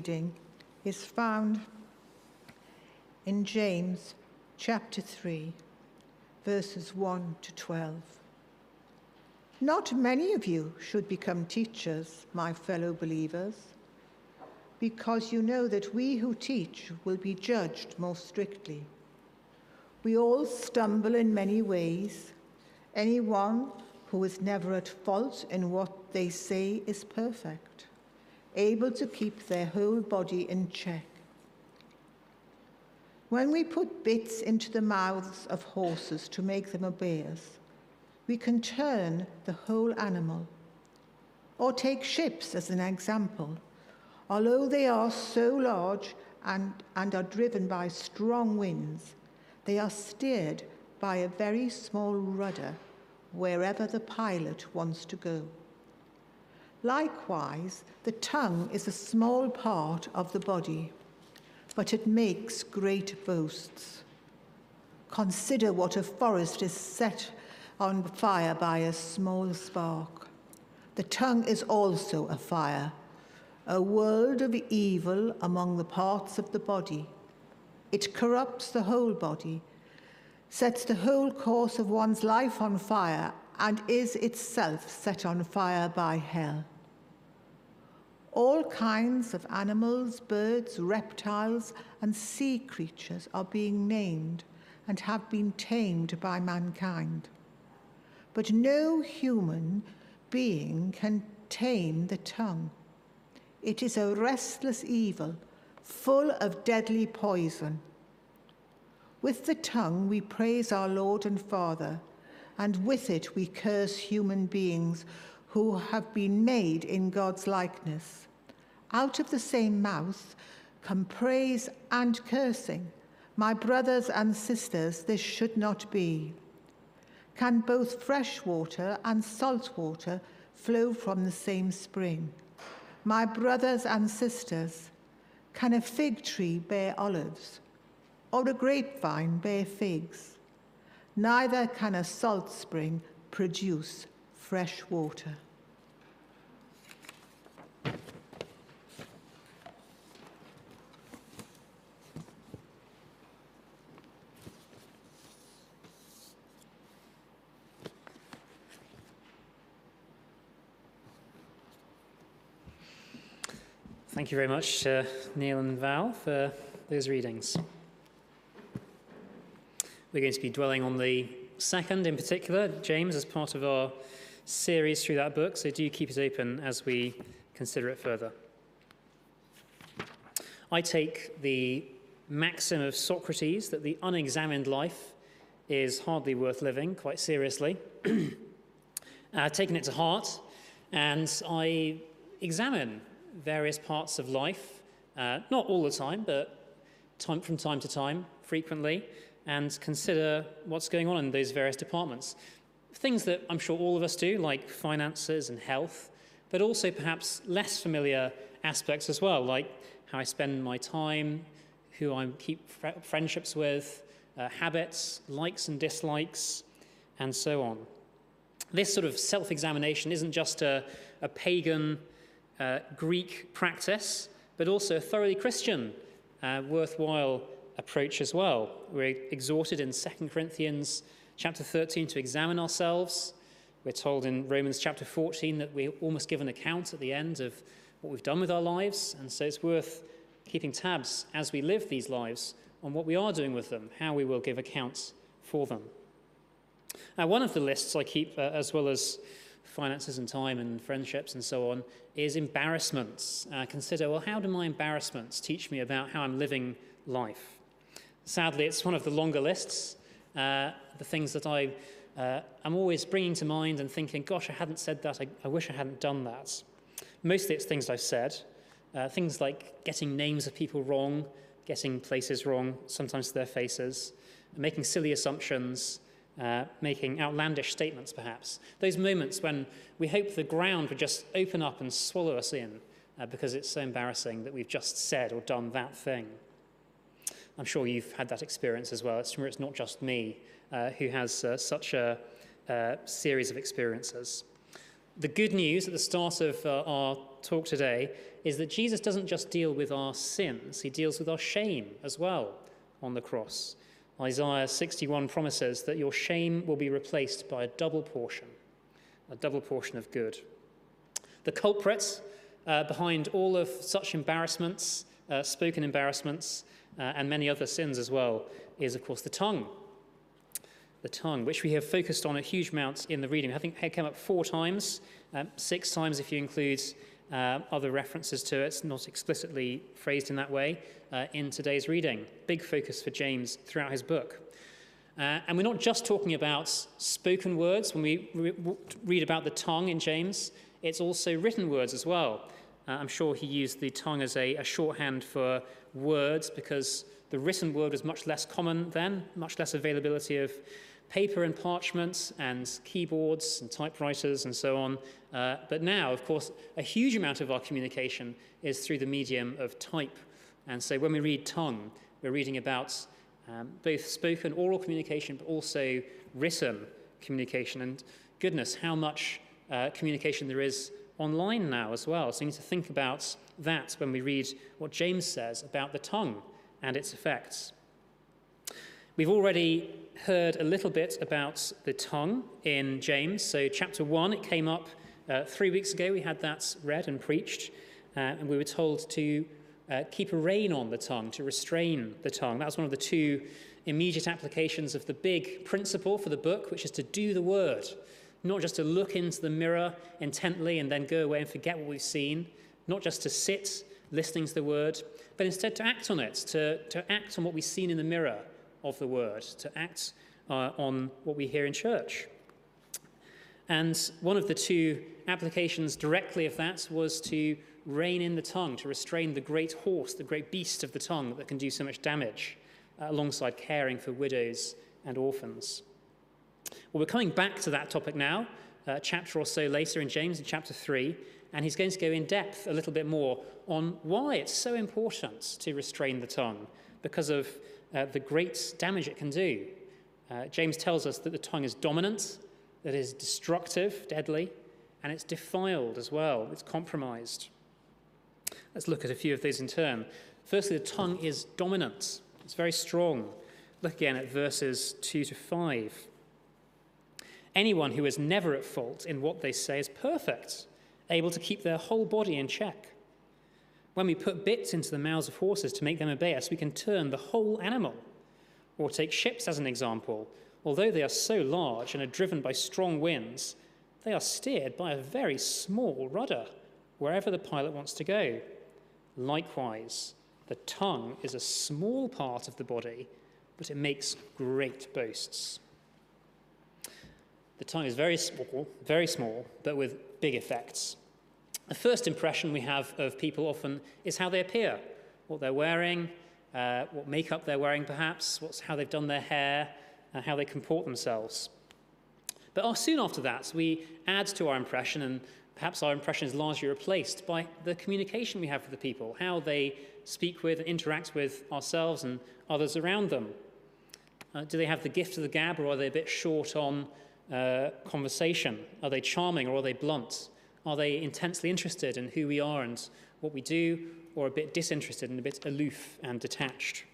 reading is found in James chapter 3, verses 1 to 12. Not many of you should become teachers, my fellow believers, because you know that we who teach will be judged more strictly. We all stumble in many ways. Anyone who is never at fault in what they say is perfect, able to keep their whole body in check. When we put bits into the mouths of horses to make them obey us, we can turn the whole animal. Or take ships as an example. Although they are so large and, and are driven by strong winds, they are steered by a very small rudder wherever the pilot wants to go. Likewise, the tongue is a small part of the body but it makes great boasts. Consider what a forest is set on fire by a small spark. The tongue is also a fire, a world of evil among the parts of the body. It corrupts the whole body, sets the whole course of one's life on fire, and is itself set on fire by hell. All kinds of animals, birds, reptiles, and sea creatures are being named and have been tamed by mankind. But no human being can tame the tongue. It is a restless evil, full of deadly poison. With the tongue we praise our Lord and Father, and with it we curse human beings who have been made in God's likeness. Out of the same mouth come praise and cursing. My brothers and sisters, this should not be. Can both fresh water and salt water flow from the same spring? My brothers and sisters, can a fig tree bear olives, or a grapevine bear figs? Neither can a salt spring produce fresh water. Thank you very much, uh, Neil and Val, for those readings. We're going to be dwelling on the second in particular, James, as part of our series through that book, so do keep it open as we consider it further. I take the maxim of Socrates that the unexamined life is hardly worth living, quite seriously. I've taken it to heart, and I examine various parts of life, uh, not all the time, but time, from time to time, frequently, and consider what's going on in those various departments. Things that I'm sure all of us do, like finances and health, but also perhaps less familiar aspects as well, like how I spend my time, who I keep fr- friendships with, uh, habits, likes and dislikes, and so on. This sort of self examination isn't just a, a pagan uh, Greek practice, but also a thoroughly Christian, uh, worthwhile approach as well. We're exhorted in 2 Corinthians chapter 13 to examine ourselves. We're told in Romans chapter 14 that we almost give an account at the end of what we've done with our lives, and so it's worth keeping tabs as we live these lives on what we are doing with them, how we will give accounts for them. Now, one of the lists I keep, uh, as well as finances and time and friendships and so on, is embarrassments. Uh, consider, well, how do my embarrassments teach me about how I'm living life? Sadly, it's one of the longer lists, uh, the things that I uh, am always bringing to mind and thinking, gosh, I hadn't said that, I, I wish I hadn't done that. Mostly it's things I've said, uh, things like getting names of people wrong, getting places wrong, sometimes to their faces, making silly assumptions, uh, making outlandish statements, perhaps. Those moments when we hope the ground would just open up and swallow us in uh, because it's so embarrassing that we've just said or done that thing. I'm sure you've had that experience as well. It's, not just me uh, who has uh, such a, a series of experiences. The good news at the start of uh, our talk today is that Jesus doesn't just deal with our sins, he deals with our shame as well on the cross. Isaiah 61 promises that your shame will be replaced by a double portion, a double portion of good. The culprit uh, behind all of such embarrassments, uh, spoken embarrassments, uh, and many other sins as well, is of course the tongue the tongue, which we have focused on a huge amount in the reading. I think it came up four times, um, six times if you include uh, other references to it, not explicitly phrased in that way, uh, in today's reading. Big focus for James throughout his book. Uh, and we're not just talking about spoken words when we re- read about the tongue in James, it's also written words as well. Uh, I'm sure he used the tongue as a, a shorthand for words because the written word was much less common then, much less availability of paper and parchment and keyboards and typewriters and so on. Uh, but now, of course, a huge amount of our communication is through the medium of type. And so when we read tongue, we're reading about um, both spoken oral communication, but also written communication. And goodness, how much uh, communication there is online now as well. So we need to think about that when we read what James says about the tongue and its effects. We've already heard a little bit about the tongue in James. So, chapter 1, it came up uh, three weeks ago. We had that read and preached, uh, and we were told to uh, keep a rein on the tongue, to restrain the tongue. That was one of the two immediate applications of the big principle for the book, which is to do the word, not just to look into the mirror intently and then go away and forget what we've seen, not just to sit listening to the word, but instead to act on it, to, to act on what we've seen in the mirror of the word, to act uh, on what we hear in church. And one of the two applications directly of that was to rein in the tongue, to restrain the great horse, the great beast of the tongue that can do so much damage, uh, alongside caring for widows and orphans. Well, we're coming back to that topic now, a chapter or so later in James, in chapter 3, and he's going to go in depth a little bit more on why it's so important to restrain the tongue, because of uh, the great damage it can do. Uh, James tells us that the tongue is dominant, that it is destructive, deadly, and it's defiled as well, it's compromised. Let's look at a few of these in turn. Firstly, the tongue is dominant, it's very strong. Look again at verses 2 to 5. Anyone who is never at fault in what they say is perfect, able to keep their whole body in check. When we put bits into the mouths of horses to make them obey us, we can turn the whole animal. Or take ships as an example. Although they are so large and are driven by strong winds, they are steered by a very small rudder wherever the pilot wants to go. Likewise, the tongue is a small part of the body, but it makes great boasts. The tongue is very small, very small, but with big effects. The first impression we have of people often is how they appear, what they're wearing, uh, what makeup they're wearing, perhaps, what's, how they've done their hair, uh, how they comport themselves. But soon after that, we add to our impression, and perhaps our impression is largely replaced by the communication we have with the people, how they speak with and interact with ourselves and others around them. Uh, do they have the gift of the gab, or are they a bit short on uh, conversation? Are they charming, or are they blunt? Are they intensely interested in who we are and what we do, or a bit disinterested and a bit aloof and detached?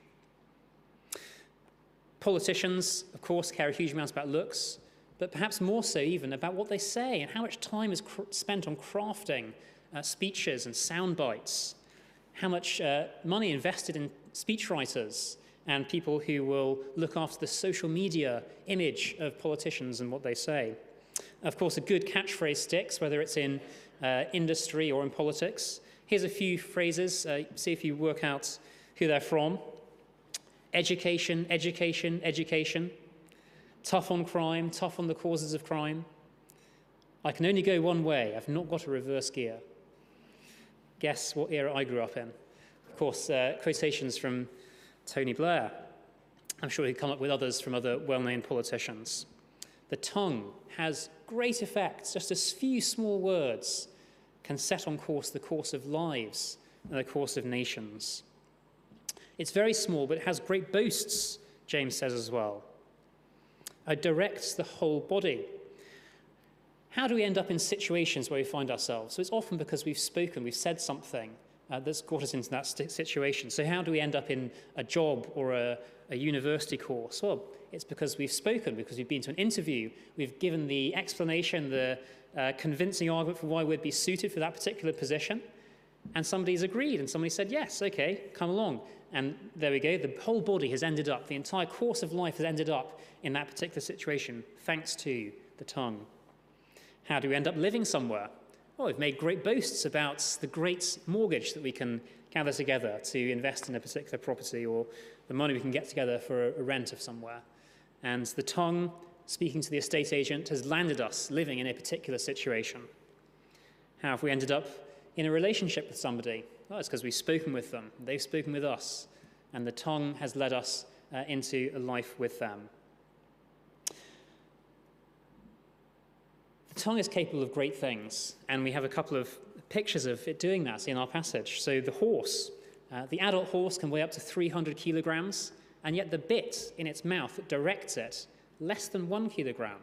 Politicians, of course, care a huge amount about looks, but perhaps more so even about what they say and how much time is spent on crafting uh, speeches and sound bites, how much uh, money invested in speechwriters and people who will look after the social media image of politicians and what they say. Of course, a good catchphrase sticks, whether it's in uh, industry or in politics. Here's a few phrases, uh, see if you work out who they're from education, education, education. Tough on crime, tough on the causes of crime. I can only go one way, I've not got a reverse gear. Guess what era I grew up in? Of course, uh, quotations from Tony Blair. I'm sure he'd come up with others from other well known politicians. The tongue has great effects. Just a few small words can set on course the course of lives and the course of nations. It's very small, but it has great boasts, James says as well. It directs the whole body. how do we end up in situations where we find ourselves? So it's often because we've spoken, we've said something uh, that's got us into that situation. So, how do we end up in a job or a, a university course? Well, it's because we've spoken, because we've been to an interview, we've given the explanation, the uh, convincing argument for why we'd be suited for that particular position, and somebody's agreed, and somebody said, Yes, okay, come along. And there we go, the whole body has ended up, the entire course of life has ended up in that particular situation, thanks to the tongue. How do we end up living somewhere? Well, we've made great boasts about the great mortgage that we can gather together to invest in a particular property or the money we can get together for a rent of somewhere. And the tongue, speaking to the estate agent, has landed us living in a particular situation. How have we ended up in a relationship with somebody? Well, it's because we've spoken with them, they've spoken with us, and the tongue has led us uh, into a life with them. The tongue is capable of great things, and we have a couple of pictures of it doing that in our passage. So, the horse, uh, the adult horse can weigh up to 300 kilograms, and yet the bit in its mouth directs it, less than one kilogram.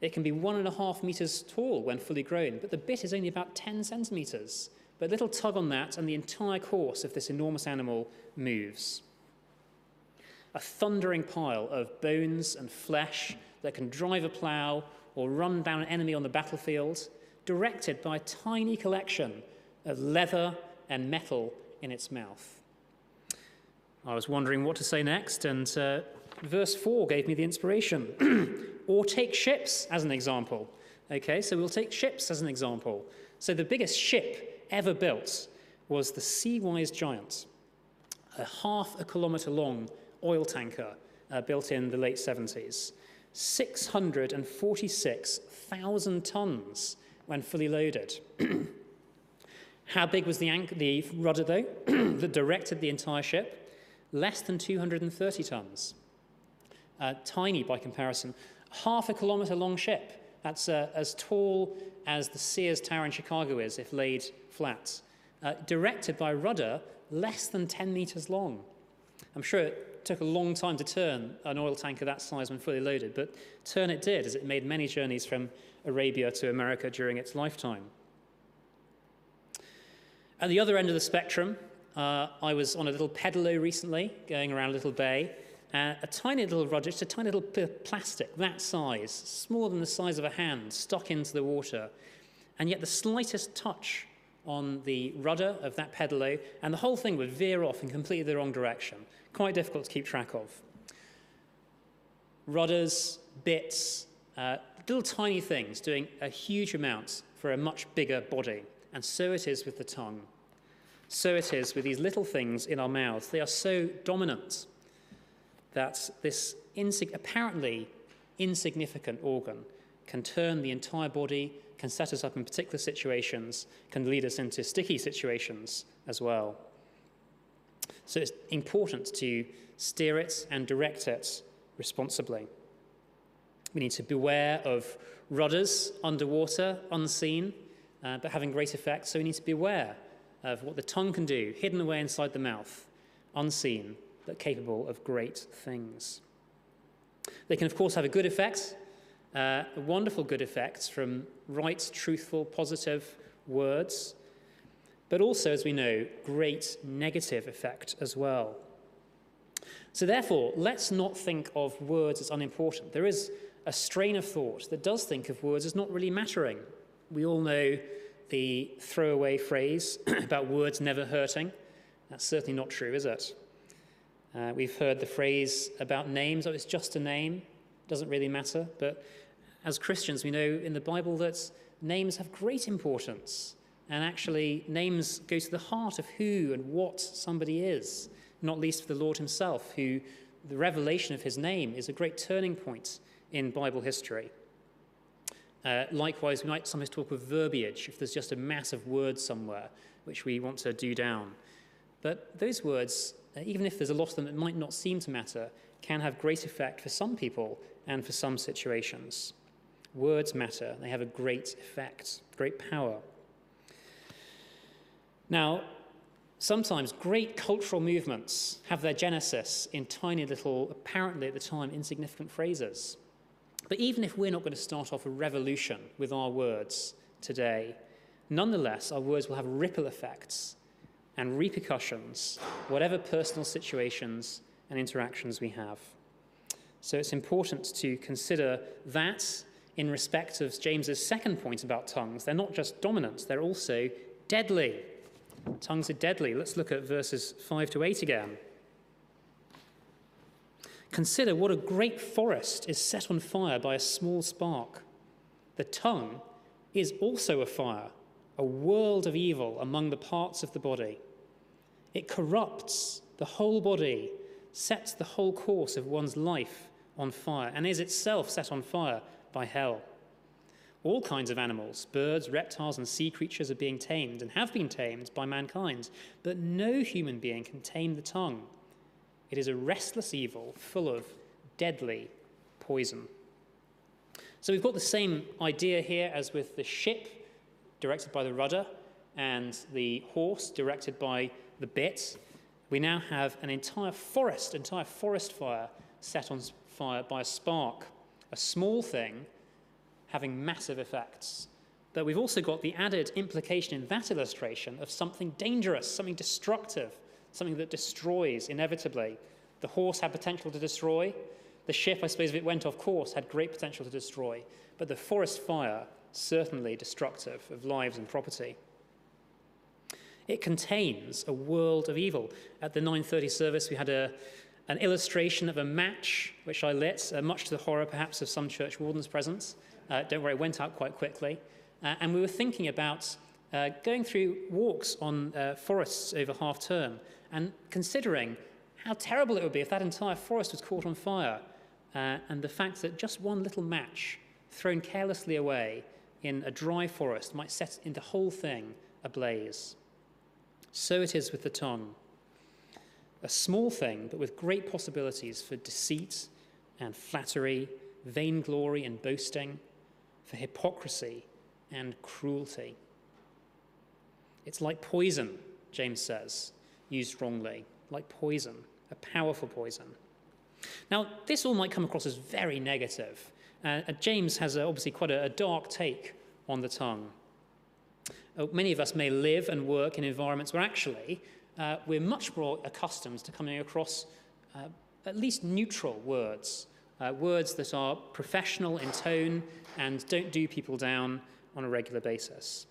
It can be one and a half meters tall when fully grown, but the bit is only about 10 centimeters. But a little tug on that, and the entire course of this enormous animal moves. A thundering pile of bones and flesh that can drive a plough or run down an enemy on the battlefield, directed by a tiny collection of leather and metal in its mouth. I was wondering what to say next, and uh, verse 4 gave me the inspiration. or take ships as an example. Okay, so we'll take ships as an example. So the biggest ship ever built was the Seawise Giant, a half a kilometre long oil tanker uh, built in the late 70s. 646,000 tons when fully loaded. How big was the, the rudder, though, that directed the entire ship? Less than 230 tons. Uh, tiny by comparison. Half a kilometre long ship. That's uh, as tall as the Sears Tower in Chicago is if laid flat. Uh, directed by rudder less than 10 metres long. I'm sure took a long time to turn an oil tanker that size when fully loaded, but turn it did as it made many journeys from Arabia to America during its lifetime. At the other end of the spectrum, uh, I was on a little pedalo recently, going around a little bay. Uh, a tiny little rudder, just a tiny little plastic that size, smaller than the size of a hand, stuck into the water. And yet, the slightest touch on the rudder of that pedalo, and the whole thing would veer off in completely the wrong direction quite difficult to keep track of. Rudders, bits, uh, little tiny things doing a huge amount for a much bigger body. And so it is with the tongue. So it is with these little things in our mouths. They are so dominant that this insig- apparently insignificant organ can turn the entire body, can set us up in particular situations, can lead us into sticky situations as well. So it's important to steer it and direct it responsibly. We need to beware of rudders underwater, unseen, uh, but having great effect. So we need to beware of what the tongue can do, hidden away inside the mouth, unseen, but capable of great things. They can, of course, have a good effect, uh, wonderful good effects from right, truthful, positive words but also, as we know, great negative effect as well. So, therefore, let's not think of words as unimportant. There is a strain of thought that does think of words as not really mattering. We all know the throwaway phrase about words never hurting. That's certainly not true, is it? Uh, we've heard the phrase about names, oh, it's just a name, doesn't really matter. But as Christians, we know in the Bible that names have great importance. And actually, names go to the heart of who and what somebody is, not least for the Lord Himself, who the revelation of His name is a great turning point in Bible history. Uh, likewise, we might sometimes talk of verbiage if there's just a mass of words somewhere which we want to do down. But those words, uh, even if there's a lot of them that might not seem to matter, can have great effect for some people and for some situations. Words matter, they have a great effect, great power. Now, sometimes great cultural movements have their genesis in tiny little, apparently at the time, insignificant phrases. But even if we're not going to start off a revolution with our words today, nonetheless, our words will have ripple effects and repercussions, whatever personal situations and interactions we have. So it's important to consider that in respect of James's second point about tongues. They're not just dominant, they're also deadly. Tongues are deadly. Let's look at verses 5 to 8 again. Consider what a great forest is set on fire by a small spark. The tongue is also a fire, a world of evil among the parts of the body. It corrupts the whole body, sets the whole course of one's life on fire, and is itself set on fire by hell. All kinds of animals, birds, reptiles, and sea creatures are being tamed and have been tamed by mankind, but no human being can tame the tongue. It is a restless evil full of deadly poison. So we've got the same idea here as with the ship directed by the rudder and the horse directed by the bit. We now have an entire forest, entire forest fire set on fire by a spark, a small thing having massive effects. But we've also got the added implication in that illustration of something dangerous, something destructive, something that destroys inevitably. The horse had potential to destroy. The ship, I suppose, if it went off course, had great potential to destroy. But the forest fire, certainly destructive of lives and property. It contains a world of evil. At the 9:30 service, we had a, an illustration of a match which I lit, uh, much to the horror perhaps of some church wardens present. Uh, don't worry, it went out quite quickly. Uh, and we were thinking about uh, going through walks on uh, forests over half term and considering how terrible it would be if that entire forest was caught on fire. Uh, and the fact that just one little match thrown carelessly away in a dry forest might set the whole thing ablaze. So it is with the tongue. A small thing, but with great possibilities for deceit and flattery, vainglory and boasting, for hypocrisy and cruelty. It's like poison, James says, used wrongly, like poison, a powerful poison. Now, this all might come across as very negative. Uh, James has a, obviously quite a, a, dark take on the tongue. Uh, many of us may live and work in environments where actually uh, we're much more accustomed to coming across uh, at least neutral words, uh, words that are professional in tone and don't do people down on a regular basis.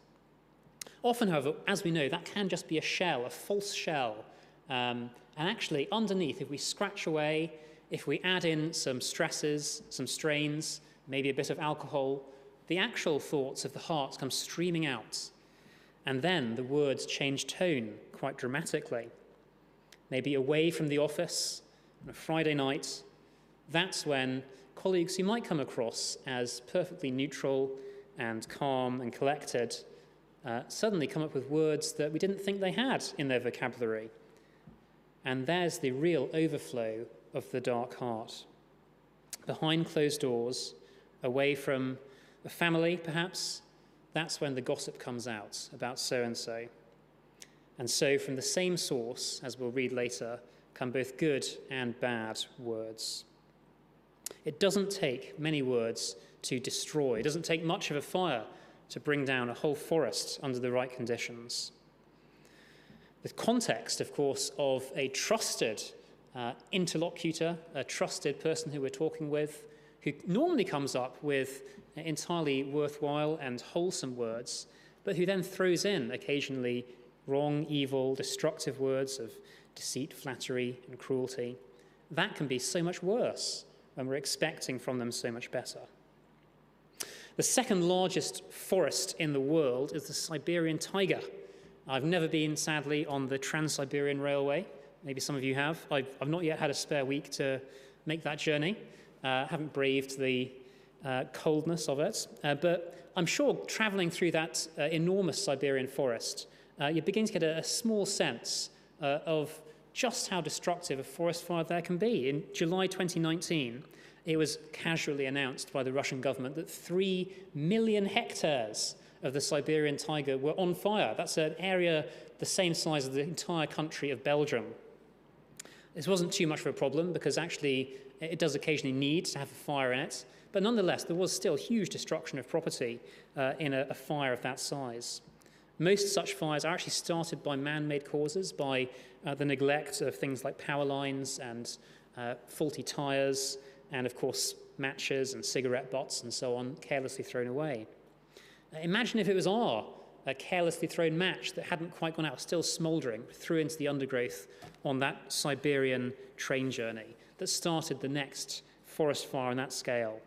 Often, however, as we know, that can just be a shell, a false shell. Um, and actually, underneath, if we scratch away, if we add in some stresses, some strains, maybe a bit of alcohol, the actual thoughts of the heart come streaming out. And then the words change tone quite dramatically. Maybe away from the office on a Friday night, that's when colleagues who might come across as perfectly neutral and calm and collected uh, suddenly come up with words that we didn't think they had in their vocabulary. And there's the real overflow of the dark heart. Behind closed doors, away from the family, perhaps, that's when the gossip comes out about so and so. And so, from the same source, as we'll read later, come both good and bad words. It doesn't take many words to destroy, it doesn't take much of a fire to bring down a whole forest under the right conditions. The context, of course, of a trusted uh, interlocutor, a trusted person who we're talking with, who normally comes up with entirely worthwhile and wholesome words, but who then throws in occasionally wrong, evil, destructive words of deceit, flattery, and cruelty. That can be so much worse when we're expecting from them so much better. The second largest forest in the world is the Siberian taiga. I've never been, sadly, on the Trans Siberian Railway. Maybe some of you have. I've, I've, not yet had a spare week to make that journey. Uh, haven't braved the uh, coldness of it. Uh, but I'm sure traveling through that uh, enormous Siberian forest, uh, you begin to get a, a small sense uh, of just how destructive a forest fire there can be. In July 2019, it was casually announced by the Russian government that 3 million hectares of the Siberian taiga were on fire. That's an area the same size as the entire country of Belgium. This wasn't too much of a problem because actually it does occasionally need to have a fire in it, But nonetheless, there was still huge destruction of property uh, in a, a fire of that size. Most such fires are actually started by man made causes, by uh, the neglect of things like power lines and uh, faulty tyres, and of course, matches and cigarette butts and so on, carelessly thrown away. Uh, imagine if it was our a carelessly thrown match that hadn't quite gone out, still smouldering, threw into the undergrowth on that Siberian train journey that started the next forest fire on that scale.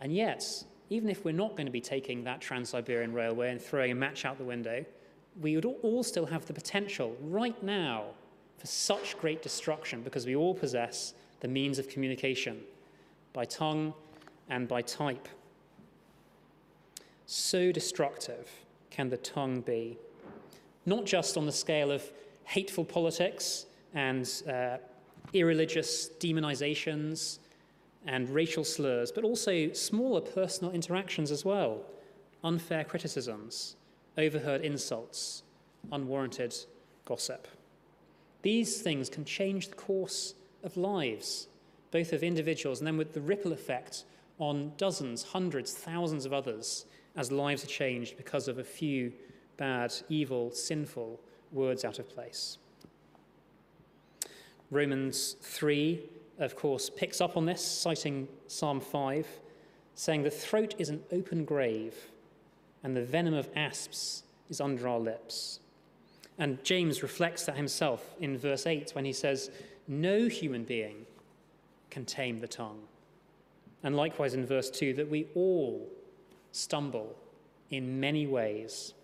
And yet, even if we're not going to be taking that Trans Siberian Railway and throwing a match out the window, we would all still have the potential right now for such great destruction because we all possess the means of communication by tongue and by type. So destructive can the tongue be, not just on the scale of hateful politics and uh, irreligious demonizations and racial slurs, but also smaller personal interactions as well unfair criticisms, overheard insults, unwarranted gossip. These things can change the course of lives, both of individuals and then with the ripple effect on dozens, hundreds, thousands of others as lives are changed because of a few bad, evil, sinful words out of place. Romans 3 of course, picks up on this, citing Psalm 5, saying, The throat is an open grave, and the venom of asps is under our lips. And James reflects that himself in verse 8 when he says, No human being can tame the tongue. And likewise in verse 2, that we all stumble in many ways.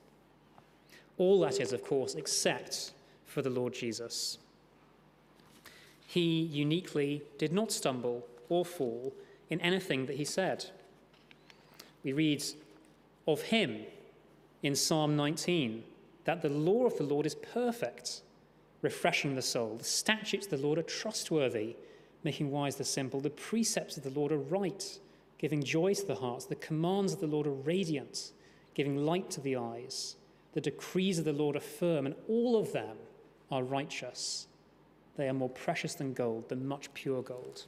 All that is, of course, except for the Lord Jesus he uniquely did not stumble or fall in anything that he said. We read of him in Psalm 19 that the law of the Lord is perfect, refreshing the soul. The statutes of the Lord are trustworthy, making wise the simple. The precepts of the Lord are right, giving joy to the hearts. The commands of the Lord are radiant, giving light to the eyes. The decrees of the Lord are firm, and all of them are righteous. They are more precious than gold, than much pure gold.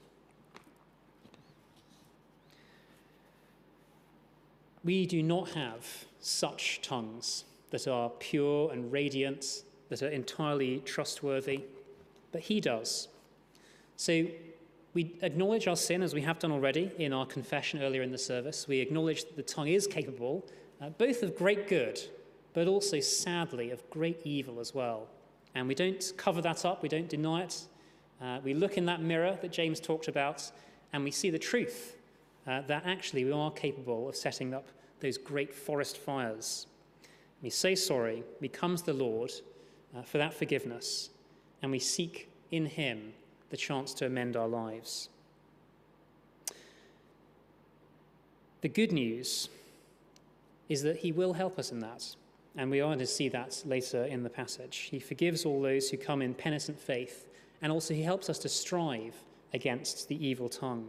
We do not have such tongues that are pure and radiant, that are entirely trustworthy, but He does. So we acknowledge our sin as we have done already in our confession earlier in the service. We acknowledge that the tongue is capable uh, both of great good, but also sadly of great evil as well. And we don't cover that up, we don't deny it. Uh, we look in that mirror that James talked about, and we see the truth uh, that actually we are capable of setting up those great forest fires. We say sorry, we come to the Lord uh, for that forgiveness, and we seek in Him the chance to amend our lives. The good news is that He will help us in that. And we are to see that later in the passage. He forgives all those who come in penitent faith, and also he helps us to strive against the evil tongue.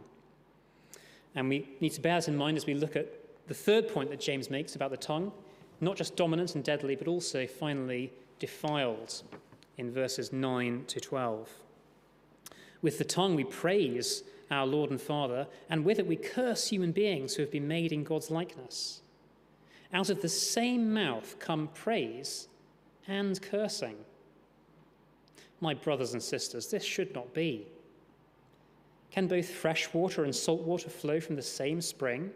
And we need to bear that in mind as we look at the third point that James makes about the tongue not just dominant and deadly, but also finally defiled in verses 9 to 12. With the tongue we praise our Lord and Father, and with it we curse human beings who have been made in God's likeness. Out of the same mouth come praise and cursing. My brothers and sisters, this should not be. Can both fresh water and salt water flow from the same spring?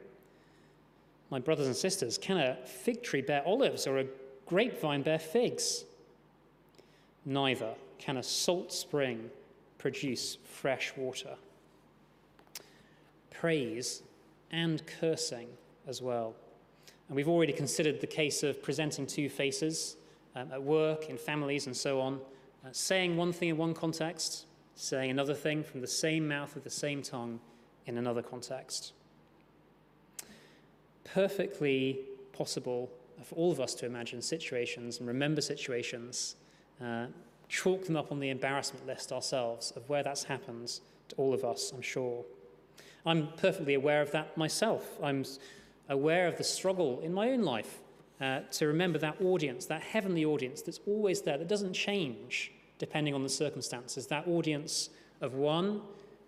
My brothers and sisters, can a fig tree bear olives or a grapevine bear figs? Neither can a salt spring produce fresh water. Praise and cursing as well. And we've already considered the case of presenting two faces um, at work, in families, and so on, uh, saying one thing in one context, saying another thing from the same mouth with the same tongue in another context. Perfectly possible for all of us to imagine situations and remember situations, uh, chalk them up on the embarrassment list ourselves of where that's happened to all of us, I'm sure. I'm perfectly aware of that myself. I'm aware of the struggle in my own life uh, to remember that audience, that heavenly audience that's always there, that doesn't change depending on the circumstances, that audience of one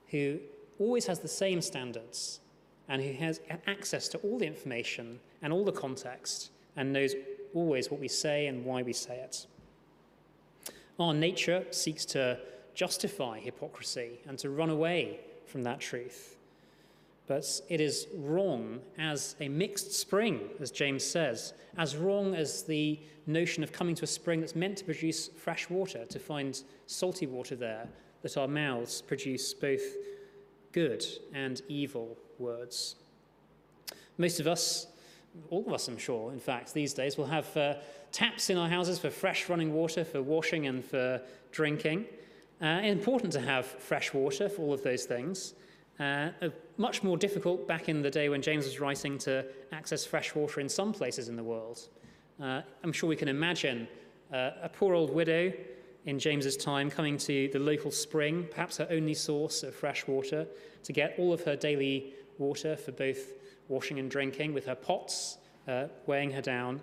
who always has the same standards and who has access to all the information and all the context and knows always what we say and why we say it. Our nature seeks to justify hypocrisy and to run away from that truth. But it is wrong as a mixed spring, as James says, as wrong as the notion of coming to a spring that's meant to produce fresh water, to find salty water there, that our mouths produce both good and evil words. Most of us, all of us, I'm sure, in fact, these days, will have uh, taps in our houses for fresh running water, for washing and for drinking. Uh, important to have fresh water for all of those things. Uh, much more difficult back in the day when James was writing to access fresh water in some places in the world. Uh, I'm sure we can imagine uh, a poor old widow in James's time coming to the local spring, perhaps her only source of fresh water, to get all of her daily water for both washing and drinking, with her pots uh, weighing her down.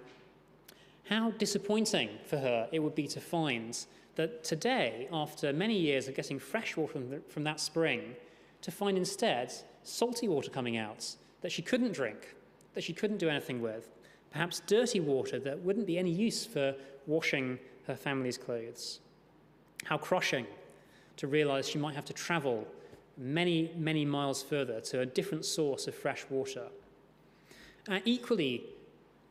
How disappointing for her it would be to find that today, after many years of getting fresh water from, the, from that spring, to find instead salty water coming out that she couldn't drink, that she couldn't do anything with, perhaps dirty water that wouldn't be any use for washing her family's clothes. How crushing to realize she might have to travel many, many miles further to a different source of fresh water. Uh, equally,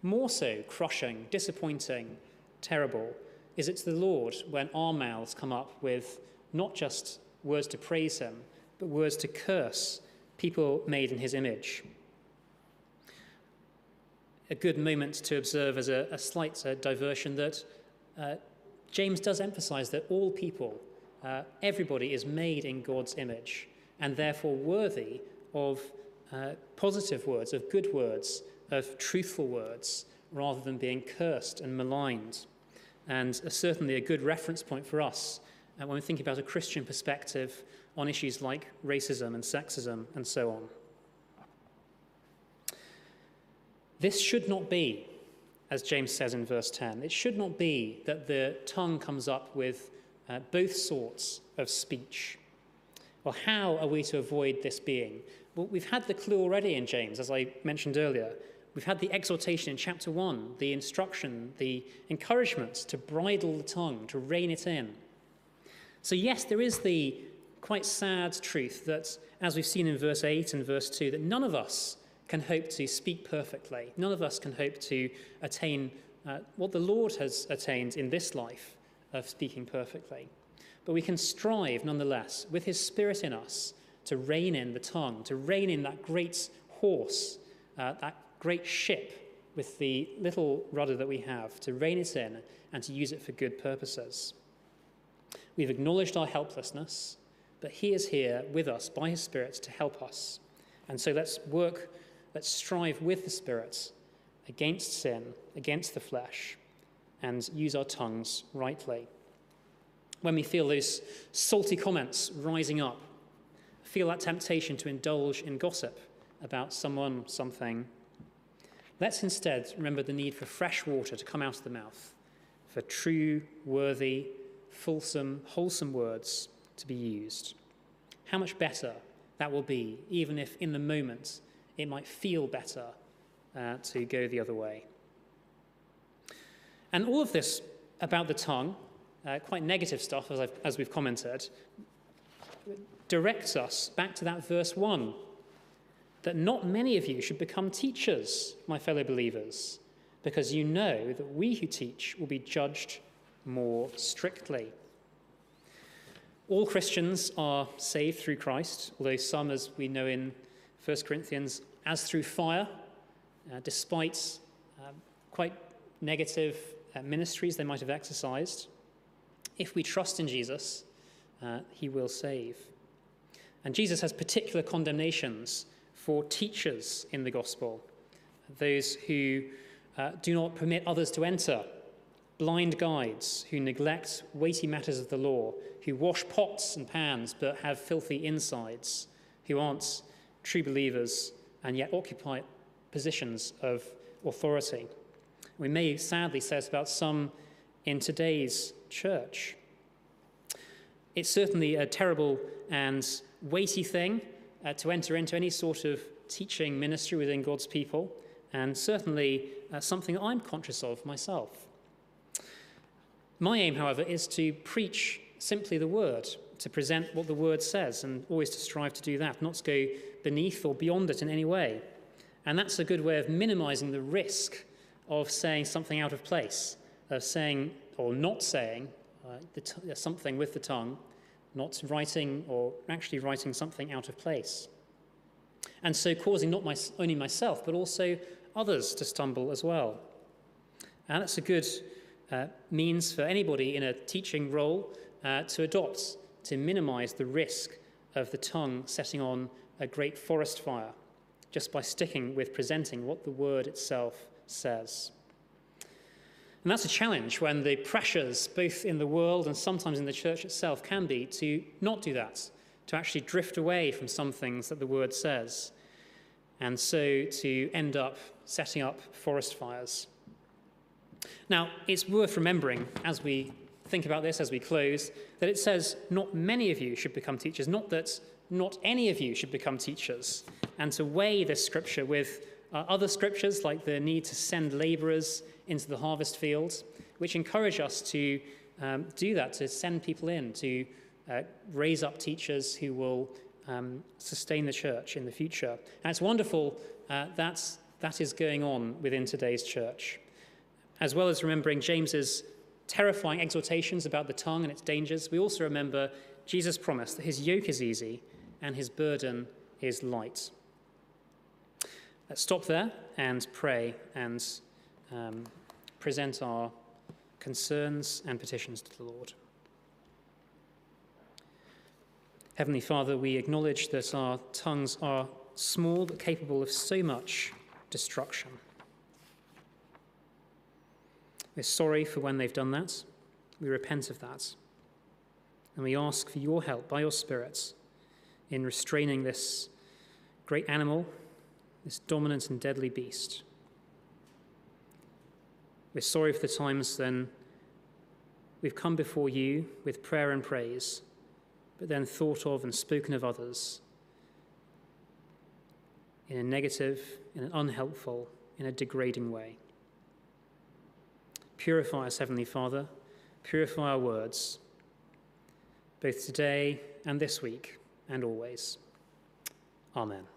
more so crushing, disappointing, terrible is it to the Lord when our mouths come up with not just words to praise Him, but words to curse people made in His image. A good moment to observe as a, a slight uh, diversion that uh, James does emphasize that all people, uh, everybody, is made in God's image and therefore worthy of uh, positive words, of good words, of truthful words, rather than being cursed and maligned and certainly a good reference point for us uh, when we think about a Christian perspective on issues like racism and sexism and so on. This should not be, as James says in verse 10, it should not be that the tongue comes up with uh, both sorts of speech. Well, how are we to avoid this being? Well, we've had the clue already in James, as I mentioned earlier. We've had the exhortation in chapter 1, the instruction, the encouragement to bridle the tongue, to rein it in. So, yes, there is the quite sad truth that, as we've seen in verse 8 and verse 2, that none of us can hope to speak perfectly. None of us can hope to attain uh, what the Lord has attained in this life of speaking perfectly. But we can strive nonetheless, with His Spirit in us, to rein in the tongue, to rein in that great horse, uh, that great ship with the little rudder that we have to rein it in and to use it for good purposes. We've acknowledged our helplessness, but He is here with us by His Spirit to help us. And so let's work, let's strive with the Spirit against sin, against the flesh, and use our tongues rightly. When we feel those salty comments rising up, feel that temptation to indulge in gossip about someone, something, Let's instead remember the need for fresh water to come out of the mouth, for true, worthy, fulsome, wholesome words to be used. How much better that will be, even if in the moment it might feel better uh, to go the other way. And all of this about the tongue, uh, quite negative stuff, as, as we've commented, directs us back to that verse 1 that not many of you should become teachers, my fellow believers, because you know that we who teach will be judged more strictly. All Christians are saved through Christ, although some, as we know in 1 Corinthians, as through fire, uh, despite um, quite negative uh, ministries they might have exercised. If we trust in Jesus, uh, he will save. And Jesus has particular condemnations for teachers in the gospel, those who uh, do not permit others to enter, blind guides who neglect weighty matters of the law, who wash pots and pans but have filthy insides, who aren't true believers and yet occupy positions of authority. We may sadly say this about some in today's church. It's certainly a terrible and weighty thing uh, to enter into any sort of teaching ministry within God's people, and certainly uh, something I'm conscious of myself. My aim, however, is to preach simply the word, to present what the word says, and always to strive to do that, not to go beneath or beyond it in any way. And that's a good way of minimizing the risk of saying something out of place, of saying or not saying uh, t- something with the tongue, not writing or actually writing something out of place. And so causing not my, only myself, but also others to stumble as well. And that's a good uh, means for anybody in a teaching role uh, to adopt to minimize the risk of the tongue setting on a great forest fire just by sticking with presenting what the word itself says. And that's a challenge when the pressures, both in the world and sometimes in the church itself, can be to not do that, to actually drift away from some things that the word says, and so to end up setting up forest fires. Now, it's worth remembering as we think about this, as we close, that it says not many of you should become teachers, not that not any of you should become teachers, and to weigh this scripture with uh, other scriptures like the need to send laborers into the harvest fields, which encourage us to um, do that, to send people in, to uh, raise up teachers who will um, sustain the church in the future. And it's wonderful uh, that is going on within today's church as well as remembering James's terrifying exhortations about the tongue and its dangers, we also remember Jesus' promise that his yoke is easy and his burden is light. Let's stop there and pray and um, present our concerns and petitions to the Lord. Heavenly Father, we acknowledge that our tongues are small but capable of so much destruction. We're sorry for when they've done that. We repent of that. And we ask for your help by your Spirit in restraining this great animal, this dominant and deadly beast. We're sorry for the times then we've come before you with prayer and praise, but then thought of and spoken of others in a negative, in an unhelpful, in a degrading way. Purify us, Heavenly Father. Purify our words, both today and this week and always. Amen.